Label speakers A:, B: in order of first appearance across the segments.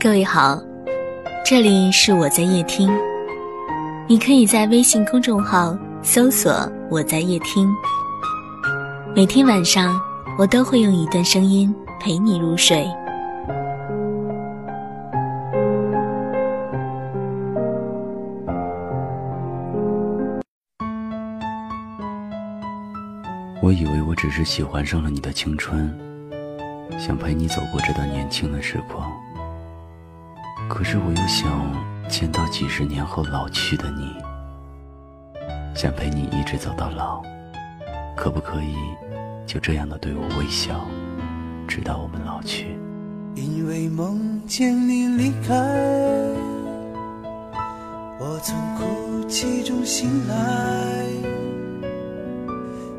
A: 各位好，这里是我在夜听，你可以在微信公众号搜索“我在夜听”，每天晚上我都会用一段声音陪你入睡。
B: 我以为我只是喜欢上了你的青春，想陪你走过这段年轻的时光。可是我又想见到几十年后老去的你，想陪你一直走到老。可不可以就这样的对我微笑，直到我们老去？
C: 因为梦见你离开，我从哭泣中醒来。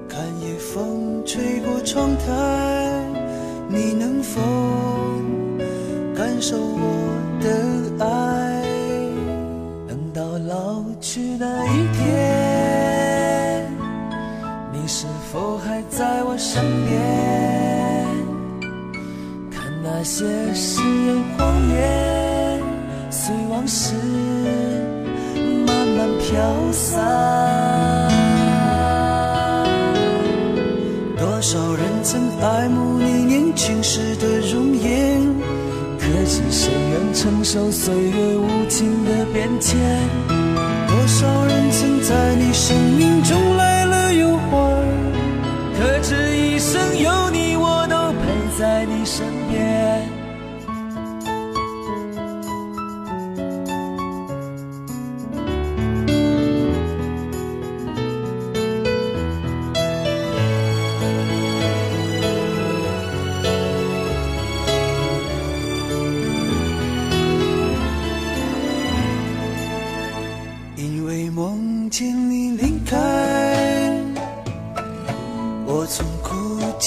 C: 看夜风吹过窗台，你能否感受我身边？看那些誓言谎言，随往事慢慢飘散。多少人曾爱慕你年轻时的容颜，可知谁愿承受岁月无情的变迁？多少人曾在你生命中来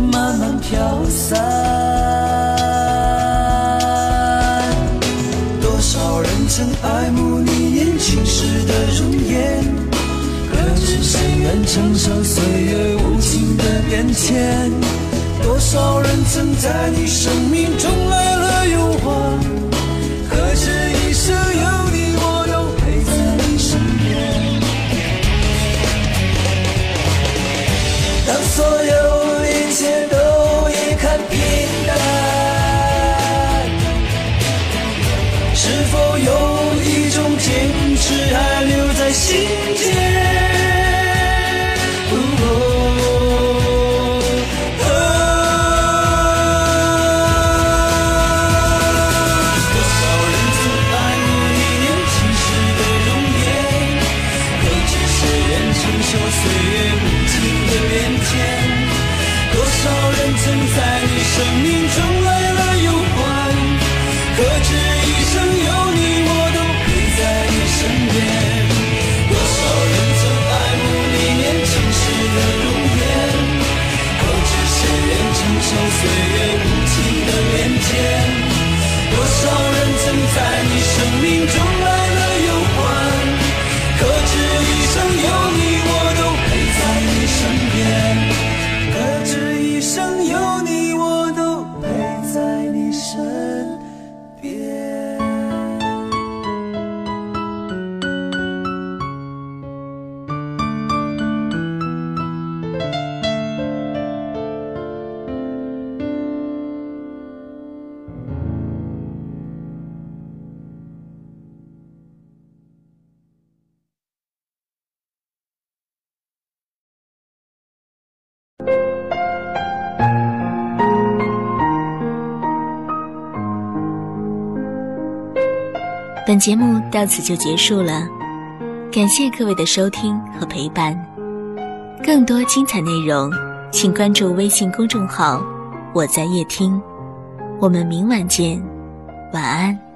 C: 慢慢飘散，多少人曾爱慕你年轻时的容颜，可知谁愿承受岁月无情的变迁？多少人曾在你生命中来了又还，境界。哦，多少人曾爱慕你年轻时的容颜，可知谁愿承受岁月无情的变迁？多少人曾在你生命中来了又还，可知？命中。
A: 本节目到此就结束了，感谢各位的收听和陪伴。更多精彩内容，请关注微信公众号“我在夜听”。我们明晚见，晚安。